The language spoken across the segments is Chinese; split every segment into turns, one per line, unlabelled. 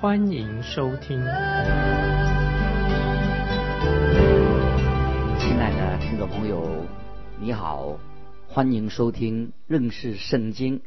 欢迎收听。
亲爱的听众朋友，你好，欢迎收听认识圣经。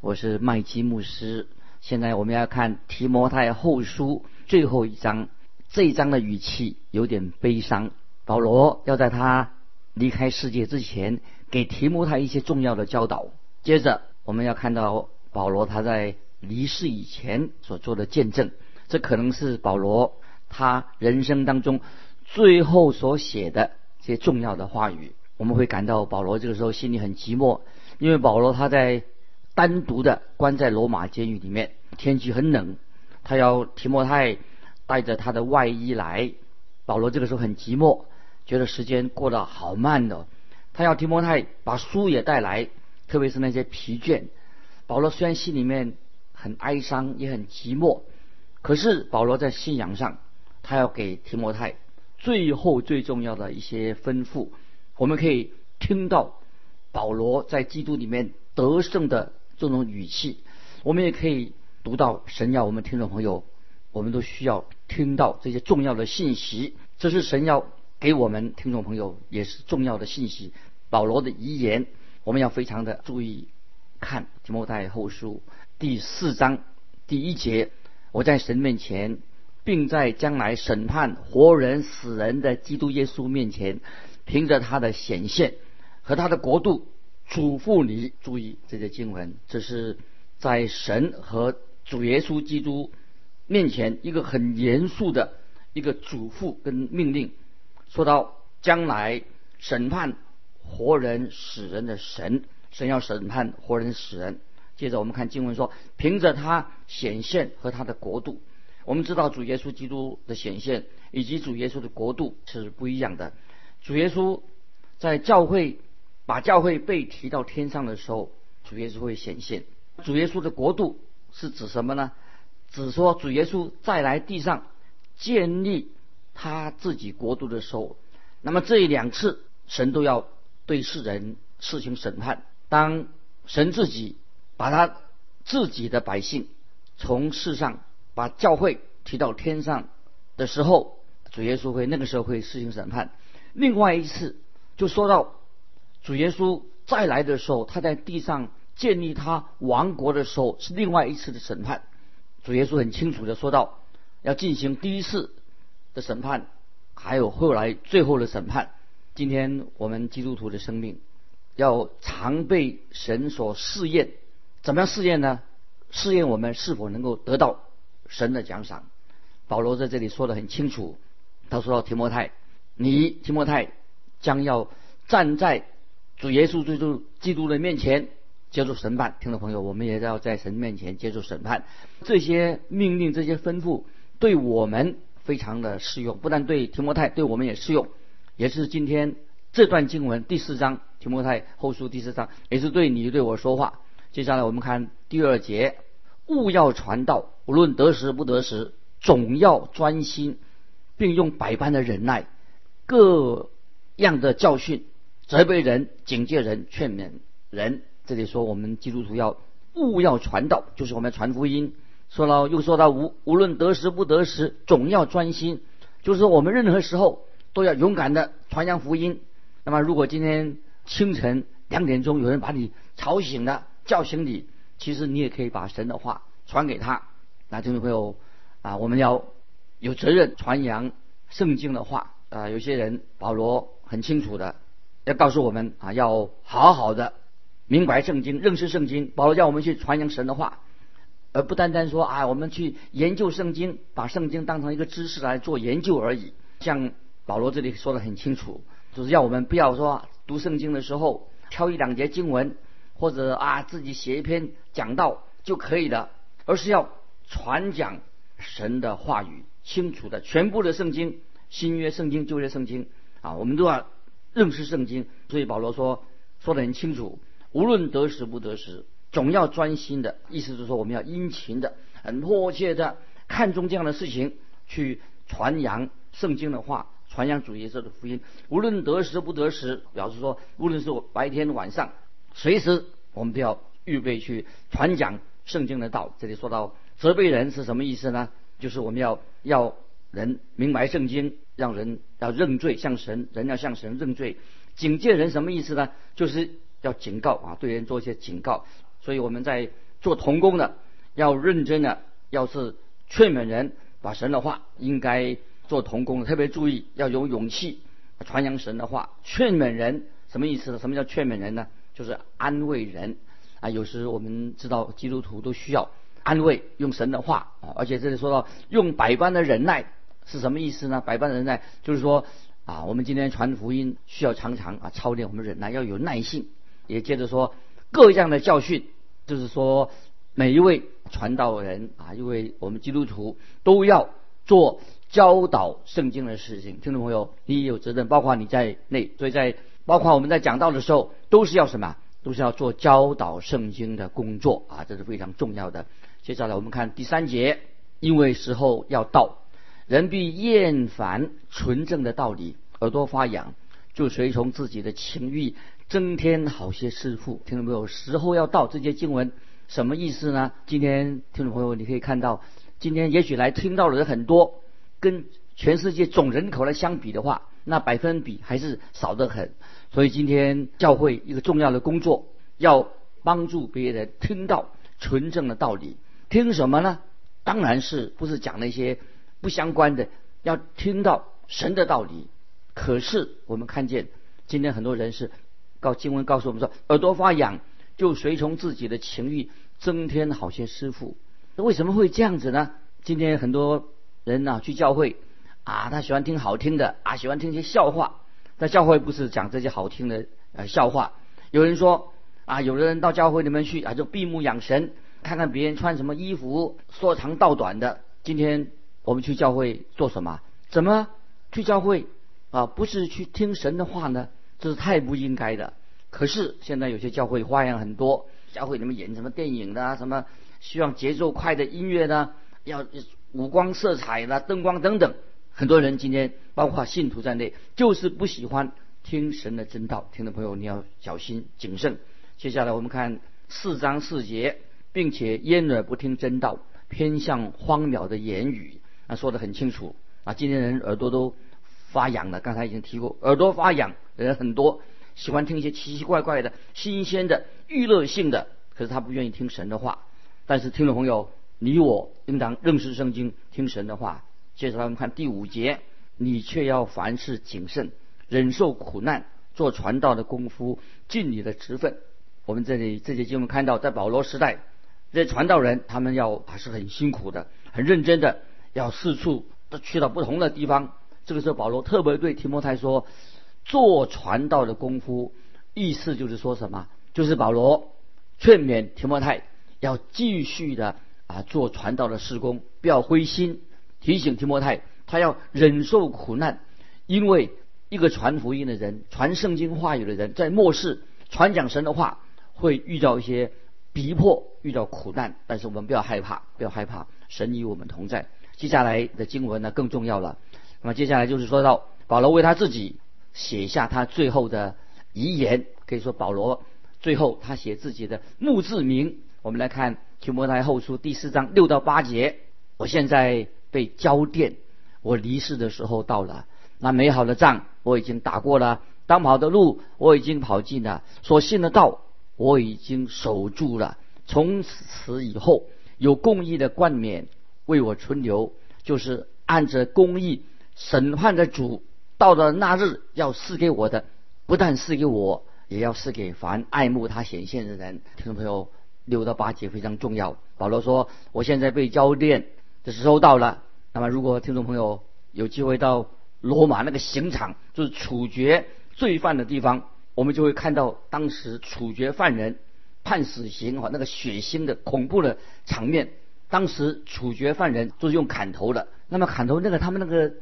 我是麦基牧师。现在我们要看提摩太后书最后一章，这一章的语气有点悲伤。保罗要在他离开世界之前，给提摩太一些重要的教导。接着我们要看到保罗他在离世以前所做的见证，这可能是保罗他人生当中最后所写的这些重要的话语。我们会感到保罗这个时候心里很寂寞，因为保罗他在。单独的关在罗马监狱里面，天气很冷，他要提摩太带着他的外衣来。保罗这个时候很寂寞，觉得时间过得好慢的。他要提摩太把书也带来，特别是那些疲倦。保罗虽然心里面很哀伤，也很寂寞，可是保罗在信仰上，他要给提摩太最后最重要的一些吩咐。我们可以听到保罗在基督里面得胜的。这种语气，我们也可以读到神要我们听众朋友，我们都需要听到这些重要的信息。这是神要给我们听众朋友也是重要的信息。保罗的遗言，我们要非常的注意看提摩太后书第四章第一节。我在神面前，并在将来审判活人死人的基督耶稣面前，凭着他的显现和他的国度。嘱咐你注意这些经文，这是在神和主耶稣基督面前一个很严肃的一个嘱咐跟命令。说到将来审判活人死人的神，神要审判活人死人。接着我们看经文说，凭着他显现和他的国度，我们知道主耶稣基督的显现以及主耶稣的国度是不一样的。主耶稣在教会。把教会被提到天上的时候，主耶稣会显现。主耶稣的国度是指什么呢？只说主耶稣再来地上建立他自己国度的时候，那么这两次神都要对世人施行审判。当神自己把他自己的百姓从世上把教会提到天上的时候，主耶稣会那个时候会施行审判。另外一次就说到。主耶稣再来的时候，他在地上建立他王国的时候，是另外一次的审判。主耶稣很清楚的说到，要进行第一次的审判，还有后来最后的审判。今天我们基督徒的生命要常被神所试验，怎么样试验呢？试验我们是否能够得到神的奖赏。保罗在这里说的很清楚，他说到提摩太，你提摩太将要站在。主耶稣基督基督的面前接受审判，听众朋友，我们也要在神面前接受审判。这些命令、这些吩咐对我们非常的适用，不但对提摩太，对我们也适用。也是今天这段经文第四章提摩太后书第四章，也是对你对我说话。接下来我们看第二节：勿要传道，无论得时不得时，总要专心，并用百般的忍耐，各样的教训。责备人、警戒人、劝勉人。这里说我们基督徒要勿要传道，就是我们要传福音。说了又说到无无论得时不得时，总要专心，就是说我们任何时候都要勇敢的传扬福音。那么如果今天清晨两点钟有人把你吵醒了，叫醒你，其实你也可以把神的话传给他。那听众朋友啊，我们要有责任传扬圣经的话啊。有些人保罗很清楚的。要告诉我们啊，要好好的明白圣经，认识圣经。保罗叫我们去传扬神的话，而不单单说啊，我们去研究圣经，把圣经当成一个知识来做研究而已。像保罗这里说的很清楚，就是要我们不要说读圣经的时候挑一两节经文，或者啊自己写一篇讲道就可以了，而是要传讲神的话语，清楚的全部的圣经，新约圣经、旧约圣经啊，我们都要认识圣经。所以保罗说说的很清楚，无论得时不得时，总要专心的。意思是说，我们要殷勤的、很迫切的看重这样的事情，去传扬圣经的话，传扬主耶稣的福音。无论得时不得时，表示说，无论是白天晚上，随时我们都要预备去传讲圣经的道。这里说到。责备人是什么意思呢？就是我们要要人明白圣经，让人要认罪，向神人要向神认罪。警戒人什么意思呢？就是要警告啊，对人做一些警告。所以我们在做童工的，要认真的，要是劝勉人把神的话，应该做童工，特别注意要有勇气传扬神的话。劝勉人什么意思呢？什么叫劝勉人呢？就是安慰人啊。有时我们知道基督徒都需要。安慰用神的话啊，而且这里说到用百般的忍耐是什么意思呢？百般的忍耐就是说啊，我们今天传福音需要常常啊操练我们忍耐，要有耐性。也接着说各样的教训，就是说每一位传道人啊，因为我们基督徒都要做教导圣经的事情。听众朋友，你也有责任，包括你在内，所以在包括我们在讲道的时候，都是要什么？都是要做教导圣经的工作啊，这是非常重要的。接下来我们看第三节，因为时候要到，人必厌烦纯正的道理，耳朵发痒，就随从自己的情欲，增添好些师傅。听到没有？时候要到，这些经文什么意思呢？今天听众朋友，你可以看到，今天也许来听到的人很多，跟全世界总人口来相比的话，那百分比还是少得很。所以今天教会一个重要的工作，要帮助别人听到纯正的道理。听什么呢？当然是不是讲那些不相关的，要听到神的道理。可是我们看见今天很多人是告经文告诉我们说，耳朵发痒就随从自己的情欲，增添好些师傅。那为什么会这样子呢？今天很多人呢去教会啊，他喜欢听好听的啊，喜欢听一些笑话。在教会不是讲这些好听的呃笑话。有人说啊，有的人到教会里面去啊，就闭目养神。看看别人穿什么衣服，说长道短的。今天我们去教会做什么？怎么去教会啊？不是去听神的话呢？这是太不应该的。可是现在有些教会花样很多，教会里面演什么电影的，什么希望节奏快的音乐呢？要五光色彩的灯光等等。很多人今天包括信徒在内，就是不喜欢听神的真道。听众朋友，你要小心谨慎。接下来我们看四章四节。并且焉耳不听真道，偏向荒谬的言语，啊，说得很清楚啊。今天人耳朵都发痒了，刚才已经提过，耳朵发痒的人很多，喜欢听一些奇奇怪怪的、新鲜的、娱乐性的，可是他不愿意听神的话。但是听众朋友，你我应当认识圣经，听神的话。接着我们看第五节，你却要凡事谨慎，忍受苦难，做传道的功夫，尽你的职分。我们这里这节经文看到，在保罗时代。这些传道人，他们要还是很辛苦的，很认真的，要四处都去到不同的地方。这个时候，保罗特别对提摩太说：“做传道的功夫，意思就是说什么？就是保罗劝勉提摩太要继续的啊做传道的事工，不要灰心。提醒提摩太，他要忍受苦难，因为一个传福音的人、传圣经话语的人，在末世传讲神的话，会遇到一些。”逼迫遇到苦难，但是我们不要害怕，不要害怕，神与我们同在。接下来的经文呢更重要了。那么接下来就是说到保罗为他自己写下他最后的遗言，可以说保罗最后他写自己的墓志铭。我们来看提摩太后书第四章六到八节。我现在被交电，我离世的时候到了。那美好的仗我已经打过了，当跑的路我已经跑尽了，所信的道。我已经守住了。从此以后，有公义的冠冕为我存留，就是按着公义审判的主，到了那日要赐给我的，不但赐给我，也要赐给凡爱慕他显现的人。听众朋友，六到八节非常重要。保罗说：“我现在被交炼的时候到了。”那么，如果听众朋友有机会到罗马那个刑场，就是处决罪犯的地方。我们就会看到当时处决犯人、判死刑啊那个血腥的恐怖的场面，当时处决犯人就是用砍头的，那么砍头那个他们那个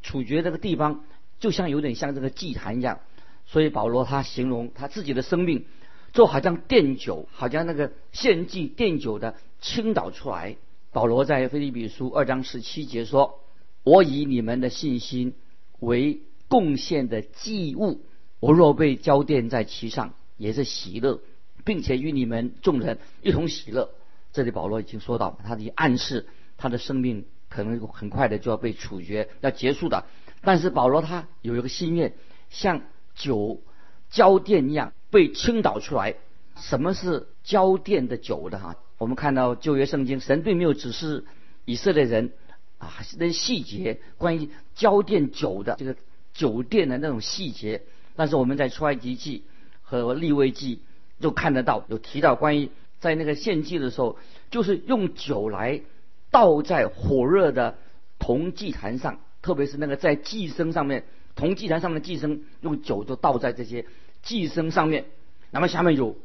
处决那个地方，就像有点像这个祭坛一样。所以保罗他形容他自己的生命，就好像奠酒，好像那个献祭奠酒的倾倒出来。保罗在腓立比书二章十七节说：“我以你们的信心为贡献的祭物，我若被交奠在其上，也是喜乐，并且与你们众人一同喜乐。”这里保罗已经说到，他的暗示他的生命可能很快的就要被处决，要结束的。但是保罗他有一个心愿，像。酒浇奠一样被倾倒出来。什么是浇奠的酒的哈？我们看到旧约圣经，神并没有指示以色列人啊那些细节，关于浇奠酒的这个酒店的那种细节。但是我们在出埃及记和利未记就看得到，有提到关于在那个献祭的时候，就是用酒来倒在火热的铜祭坛上，特别是那个在祭牲上面。铜祭坛上面的祭牲用酒就倒在这些祭牲上面，那么下面有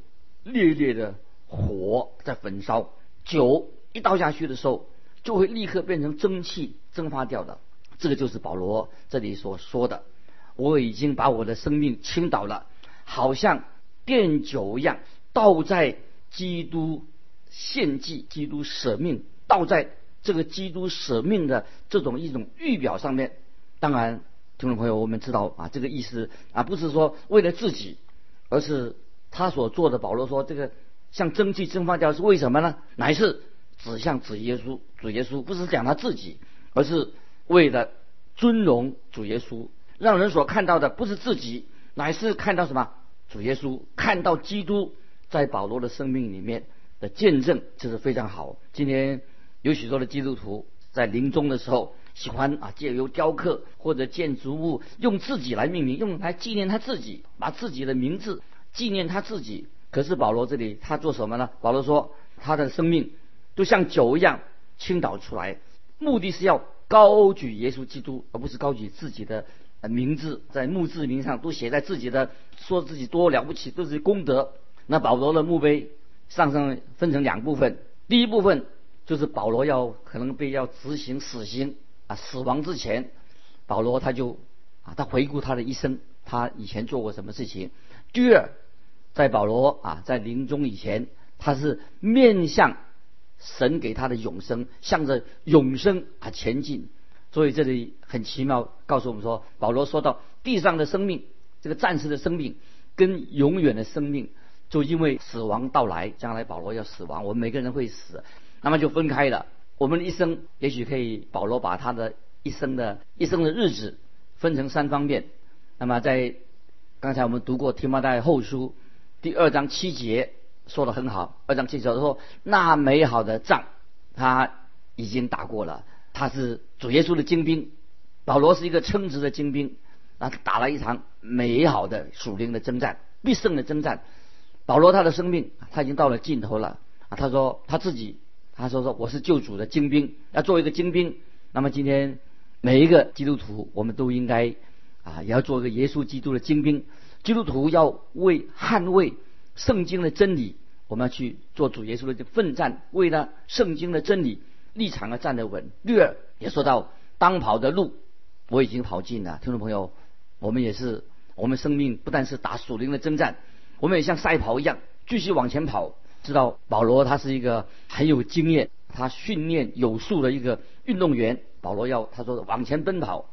烈烈的火在焚烧，酒一倒下去的时候，就会立刻变成蒸汽蒸发掉的。这个就是保罗这里所说的：“我已经把我的生命倾倒了，好像奠酒一样，倒在基督献祭、基督舍命，倒在这个基督舍命的这种一种预表上面。”当然。听众朋友，我们知道啊，这个意思啊，不是说为了自己，而是他所做的。保罗说，这个像蒸汽蒸发掉是为什么呢？乃是指向主耶稣，主耶稣不是讲他自己，而是为了尊荣主耶稣，让人所看到的不是自己，乃是看到什么？主耶稣，看到基督在保罗的生命里面的见证，这是非常好。今天有许多的基督徒在临终的时候。喜欢啊，借由雕刻或者建筑物，用自己来命名，用来纪念他自己，把自己的名字纪念他自己。可是保罗这里他做什么呢？保罗说，他的生命都像酒一样倾倒出来，目的是要高举耶稣基督，而不是高举自己的名字，在墓志铭上都写在自己的，说自己多了不起，都是功德。那保罗的墓碑上上分成两部分，第一部分就是保罗要可能被要执行死刑啊。死亡之前，保罗他就啊，他回顾他的一生，他以前做过什么事情。第二，在保罗啊在临终以前，他是面向神给他的永生，向着永生啊前进。所以这里很奇妙，告诉我们说，保罗说到地上的生命，这个暂时的生命跟永远的生命，就因为死亡到来，将来保罗要死亡，我们每个人会死，那么就分开了。我们的一生，也许可以保罗把他的一生的一生的日子分成三方面。那么在刚才我们读过提摩太后书第二章七节说的很好，二章七节说那美好的仗他已经打过了，他是主耶稣的精兵，保罗是一个称职的精兵，那打了一场美好的属灵的征战，必胜的征战。保罗他的生命他已经到了尽头了啊，他说他自己。他说：“说我是救主的精兵，要做一个精兵。那么今天每一个基督徒，我们都应该啊，也要做一个耶稣基督的精兵。基督徒要为捍卫圣经的真理，我们要去做主耶稣的奋战，为了圣经的真理立场要站得稳。第二也说到当跑的路，我已经跑尽了。听众朋友，我们也是，我们生命不但是打属灵的征战，我们也像赛跑一样继续往前跑。”知道保罗他是一个很有经验，他训练有素的一个运动员。保罗要他说往前奔跑，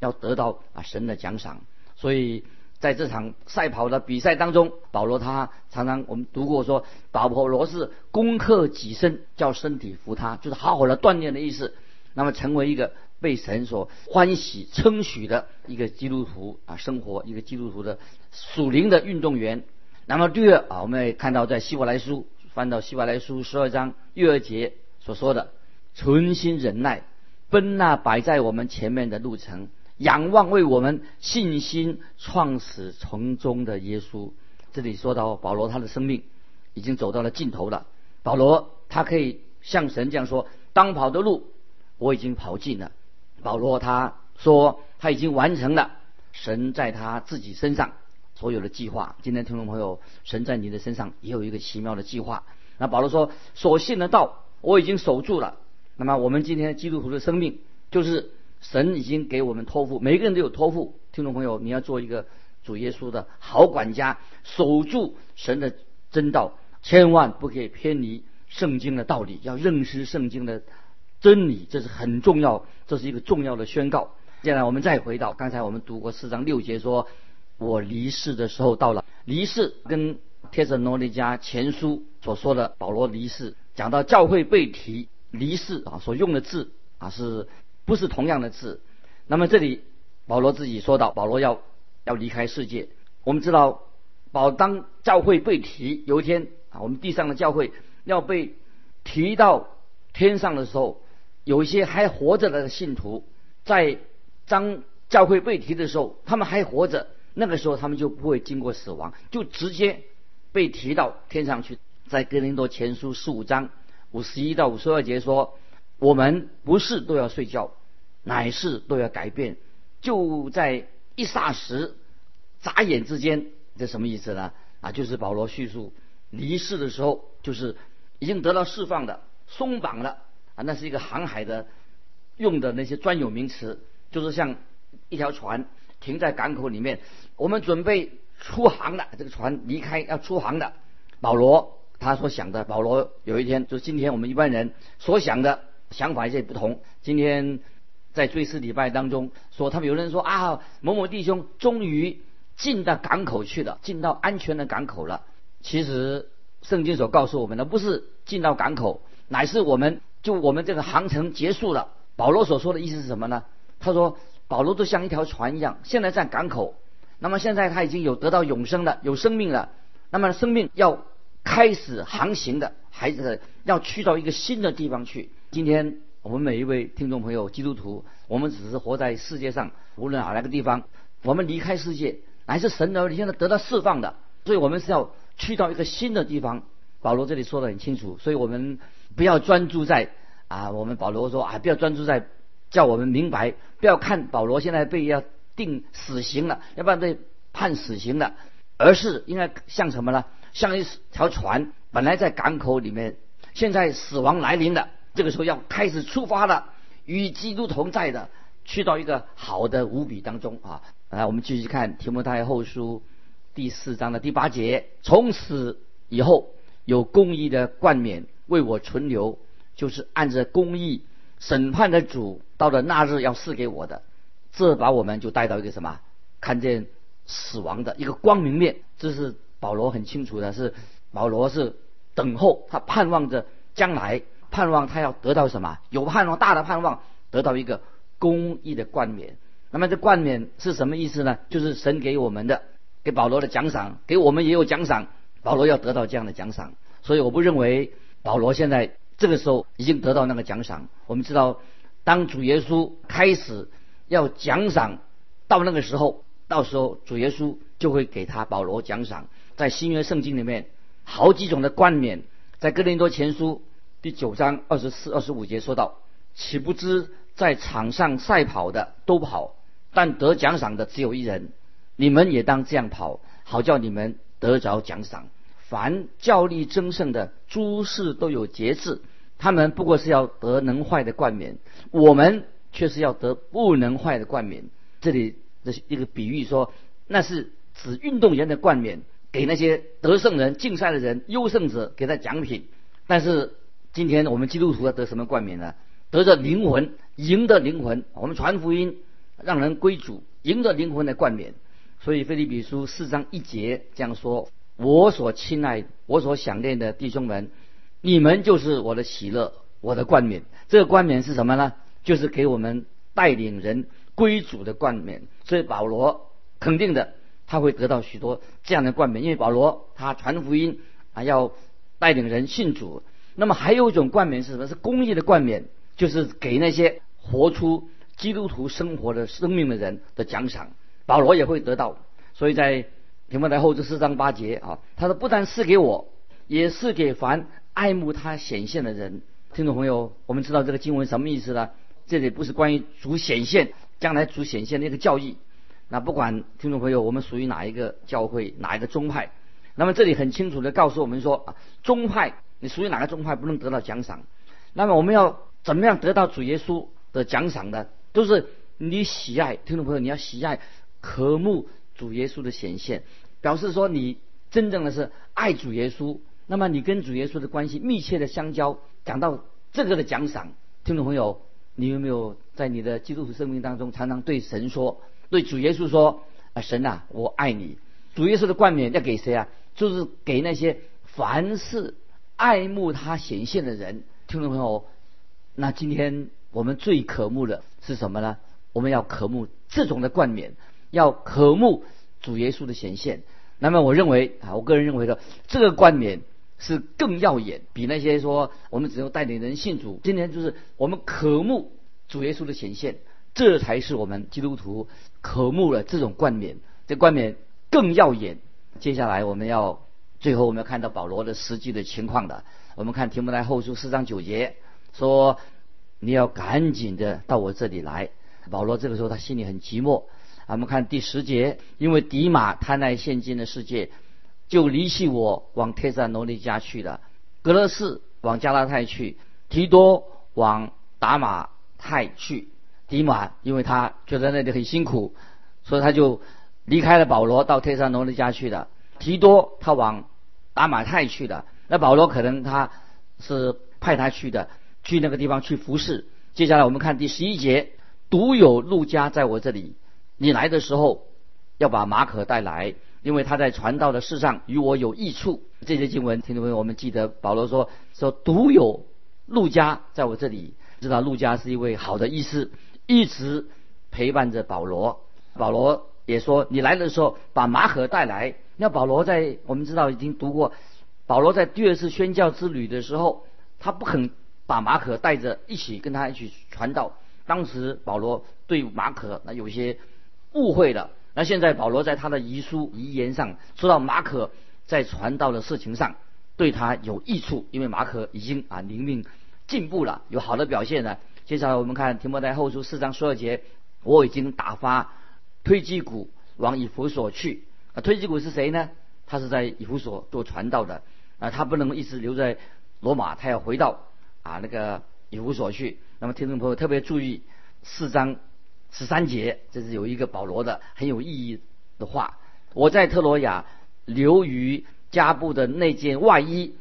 要得到啊神的奖赏。所以在这场赛跑的比赛当中，保罗他常常我们读过说，保罗罗是攻克己身，叫身体服他，就是好好的锻炼的意思。那么成为一个被神所欢喜称许的一个基督徒啊，生活一个基督徒的属灵的运动员。那么第二啊，我们也看到在希伯来书。翻到希伯来书十二章第二节所说的，存心忍耐，奔那摆在我们前面的路程，仰望为我们信心创始成终的耶稣。这里说到保罗他的生命已经走到了尽头了。保罗他可以向神这样说：当跑的路我已经跑尽了。保罗他说他已经完成了神在他自己身上。所有的计划，今天听众朋友，神在你的身上也有一个奇妙的计划。那保罗说：“所信的道，我已经守住了。那么我们今天基督徒的生命，就是神已经给我们托付，每个人都有托付。听众朋友，你要做一个主耶稣的好管家，守住神的真道，千万不可以偏离圣经的道理，要认识圣经的真理，这是很重要，这是一个重要的宣告。接下来我们再回到刚才我们读过四章六节，说我离世的时候到了。离世跟帖撒罗尼迦前书所说的保罗离世，讲到教会被提离世啊，所用的字啊是不是同样的字？那么这里保罗自己说到，保罗要要离开世界。我们知道，保当教会被提有一天啊，我们地上的教会要被提到天上的时候，有一些还活着的信徒，在当教会被提的时候，他们还活着。那个时候他们就不会经过死亡，就直接被提到天上去。在哥林多前书十五章五十一到五十二节说：“我们不是都要睡觉，乃是都要改变。就在一霎时、眨眼之间，这什么意思呢？啊，就是保罗叙述离世的时候，就是已经得到释放的、松绑了啊，那是一个航海的用的那些专有名词，就是像一条船。”停在港口里面，我们准备出航了。这个船离开要出航的，保罗他所想的，保罗有一天就今天我们一般人所想的想法一些不同。今天在追思礼拜当中说，他们有人说啊，某某弟兄终于进到港口去了，进到安全的港口了。其实圣经所告诉我们的不是进到港口，乃是我们就我们这个航程结束了。保罗所说的意思是什么呢？他说。保罗都像一条船一样，现在在港口。那么现在他已经有得到永生了，有生命了。那么生命要开始航行的，孩子要去到一个新的地方去。今天我们每一位听众朋友，基督徒，我们只是活在世界上，无论哪来个地方，我们离开世界，乃是神的，现在得到释放的。所以我们是要去到一个新的地方。保罗这里说的很清楚，所以我们不要专注在啊，我们保罗说啊，不要专注在。叫我们明白，不要看保罗现在被要定死刑了，要不然被判死刑了，而是应该像什么呢？像一条船，本来在港口里面，现在死亡来临了，这个时候要开始出发了，与基督同在的，去到一个好的无比当中啊！来，我们继续看提摩太后书第四章的第八节：从此以后，有公义的冠冕为我存留，就是按着公义。审判的主到了那日要赐给我的，这把我们就带到一个什么？看见死亡的一个光明面。这是保罗很清楚的，是保罗是等候他盼望着将来，盼望他要得到什么？有盼望，大的盼望得到一个公义的冠冕。那么这冠冕是什么意思呢？就是神给我们的，给保罗的奖赏，给我们也有奖赏。保罗要得到这样的奖赏，所以我不认为保罗现在。这个时候已经得到那个奖赏。我们知道，当主耶稣开始要奖赏，到那个时候，到时候主耶稣就会给他保罗奖赏。在新约圣经里面，好几种的冠冕，在哥林多前书第九章二十四、二十五节说到：岂不知在场上赛跑的都跑，但得奖赏的只有一人。你们也当这样跑，好叫你们得着奖赏。凡教力争胜的诸事都有节制。他们不过是要得能坏的冠冕，我们却是要得不能坏的冠冕。这里的一个比喻说，那是指运动员的冠冕，给那些得胜人、竞赛的人、优胜者给他奖品。但是今天我们基督徒要得什么冠冕呢？得着灵魂，赢得灵魂。我们传福音，让人归主，赢得灵魂的冠冕。所以腓立比书四章一节这样说：“我所亲爱、我所想念的弟兄们。”你们就是我的喜乐，我的冠冕。这个冠冕是什么呢？就是给我们带领人归主的冠冕。所以保罗肯定的，他会得到许多这样的冠冕，因为保罗他传福音啊，要带领人信主。那么还有一种冠冕是什么？是公益的冠冕，就是给那些活出基督徒生活的生命的人的奖赏。保罗也会得到。所以在提摩太后这四章八节啊，他说不但是给我，也是给凡。爱慕他显现的人，听众朋友，我们知道这个经文什么意思呢？这里不是关于主显现，将来主显现的一个教义。那不管听众朋友，我们属于哪一个教会，哪一个宗派，那么这里很清楚的告诉我们说，宗派你属于哪个宗派不能得到奖赏。那么我们要怎么样得到主耶稣的奖赏呢？都是你喜爱，听众朋友，你要喜爱、渴慕主耶稣的显现，表示说你真正的是爱主耶稣。那么你跟主耶稣的关系密切的相交。讲到这个的奖赏，听众朋友，你有没有在你的基督徒生命当中常常对神说、对主耶稣说：“啊，神啊，我爱你。”主耶稣的冠冕要给谁啊？就是给那些凡是爱慕他显现的人。听众朋友，那今天我们最渴慕的是什么呢？我们要渴慕这种的冠冕，要渴慕主耶稣的显现。那么我认为啊，我个人认为的这个冠冕。是更耀眼，比那些说我们只有带领人信主。今天就是我们渴慕主耶稣的显现，这才是我们基督徒渴慕了这种冠冕。这冠冕更耀眼。接下来我们要最后我们要看到保罗的实际的情况的。我们看提摩太后书四章九节说：“你要赶紧的到我这里来。”保罗这个时候他心里很寂寞。我们看第十节，因为迪马贪爱现今的世界。就离弃我往帖撒罗尼迦去了，格勒士往加拉太去，提多往达马太去。迪马因为他觉得那里很辛苦，所以他就离开了保罗到帖撒罗尼家去了。提多他往达马太去的，那保罗可能他是派他去的，去那个地方去服侍。接下来我们看第十一节，独有路加在我这里，你来的时候要把马可带来。因为他在传道的事上与我有益处。这些经文，听众朋友，我们记得保罗说说独有路加在我这里，知道路加是一位好的医师，一直陪伴着保罗。保罗也说，你来的时候把马可带来。那保罗在我们知道已经读过，保罗在第二次宣教之旅的时候，他不肯把马可带着一起跟他一起传道。当时保罗对马可那有些误会了。那现在保罗在他的遗书遗言上说到马可在传道的事情上对他有益处，因为马可已经啊灵命进步了，有好的表现了。接下来我们看提摩太后书四章十二节，我已经打发推基谷往以弗所去。啊，推基谷是谁呢？他是在以弗所做传道的啊，他不能一直留在罗马，他要回到啊那个以弗所去。那么听众朋友特别注意四章。十三节，这是有一个保罗的很有意义的话。我在特罗亚留于加布的那件外衣，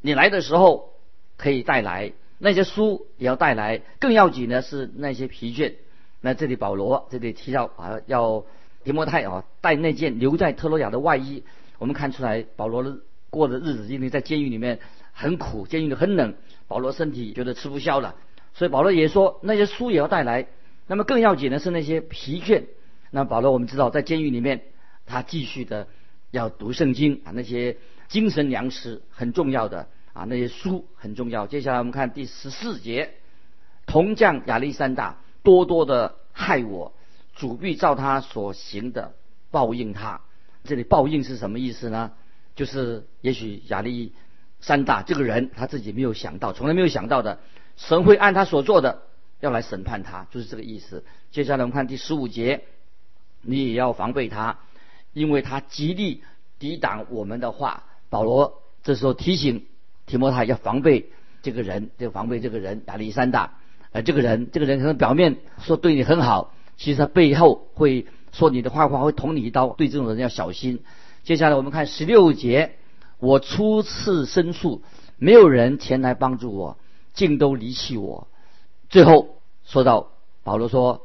你来的时候可以带来那些书也要带来。更要紧的是那些疲倦。那这里保罗这里提到啊，要提摩太啊带那件留在特罗亚的外衣。我们看出来保罗的过的日子，因为在监狱里面很苦，监狱里很冷，保罗身体觉得吃不消了，所以保罗也说那些书也要带来。那么更要紧的是那些疲倦。那保罗我们知道，在监狱里面，他继续的要读圣经啊，那些精神粮食很重要的啊，那些书很重要。接下来我们看第十四节，铜匠亚历山大多多的害我，主必照他所行的报应他。这里报应是什么意思呢？就是也许亚历山大这个人他自己没有想到，从来没有想到的，神会按他所做的。要来审判他，就是这个意思。接下来我们看第十五节，你也要防备他，因为他极力抵挡我们的话。保罗这时候提醒提摩太要防备这个人，就防备这个人亚历山大。呃，这个人，这个人可能表面说对你很好，其实他背后会说你的坏话，会捅你一刀。对这种人要小心。接下来我们看十六节，我初次申诉，没有人前来帮助我，竟都离弃我。最后说到保罗说：“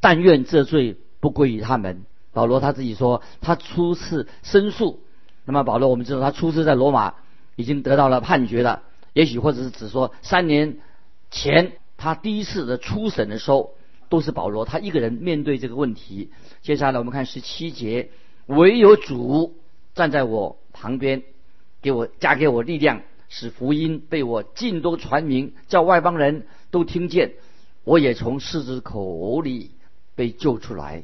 但愿这罪不归于他们。”保罗他自己说他初次申诉。那么保罗我们知道他初次在罗马已经得到了判决了。也许或者是只说三年前他第一次的初审的时候，都是保罗他一个人面对这个问题。接下来我们看十七节：“唯有主站在我旁边，给我加给我力量，使福音被我尽都传明，叫外邦人。”都听见，我也从狮子口里被救出来。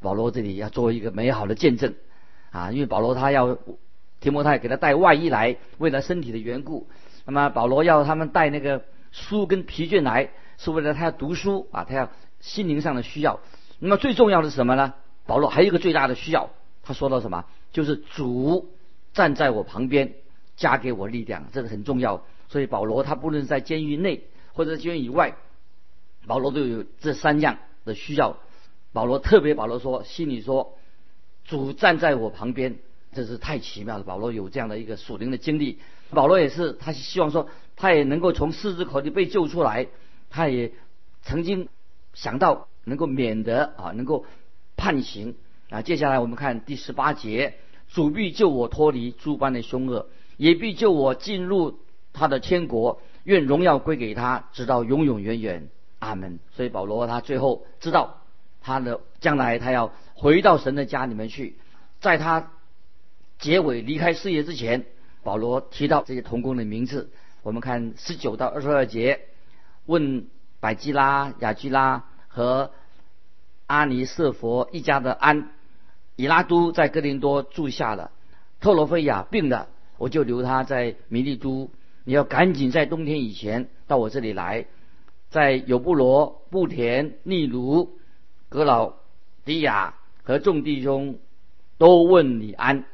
保罗这里要做一个美好的见证啊，因为保罗他要提摩太给他带外衣来，为了身体的缘故。那么保罗要他们带那个书跟疲倦来，是为了他要读书啊，他要心灵上的需要。那么最重要的是什么呢？保罗还有一个最大的需要，他说到什么？就是主站在我旁边，加给我力量，这个很重要。所以保罗他不论在监狱内。或者监狱以外，保罗都有这三样的需要。保罗特别保罗说，心里说，主站在我旁边，这是太奇妙了。保罗有这样的一个属灵的经历。保罗也是，他希望说，他也能够从狮子口里被救出来。他也曾经想到能够免得啊，能够判刑啊。接下来我们看第十八节，主必救我脱离诸般的凶恶，也必救我进入他的天国。愿荣耀归给他，直到永永远远。阿门。所以保罗他最后知道，他的将来他要回到神的家里面去，在他结尾离开事业之前，保罗提到这些童工的名字。我们看十九到二十二节，问百基拉、雅基拉和阿尼瑟佛一家的安，以拉都在哥林多住下了，特罗菲亚病了，我就留他在米利都。你要赶紧在冬天以前到我这里来，在有布罗、布田、尼卢、格老迪亚和众弟兄都问你安，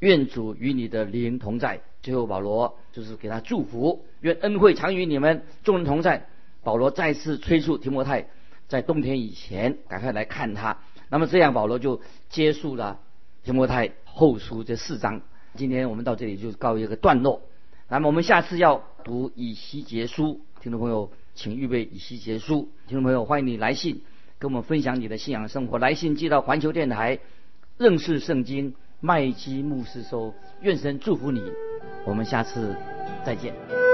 愿主与你的灵同在。最后保罗就是给他祝福，愿恩惠常与你们众人同在。保罗再次催促提摩太在冬天以前赶快来看他。那么这样保罗就结束了提摩太后书这四章。今天我们到这里就告一个段落。那么我们下次要读以西结书，听众朋友请预备以西结书。听众朋友欢迎你来信跟我们分享你的信仰生活，来信寄到环球电台认识圣经麦基牧师说。愿神祝福你，我们下次再见。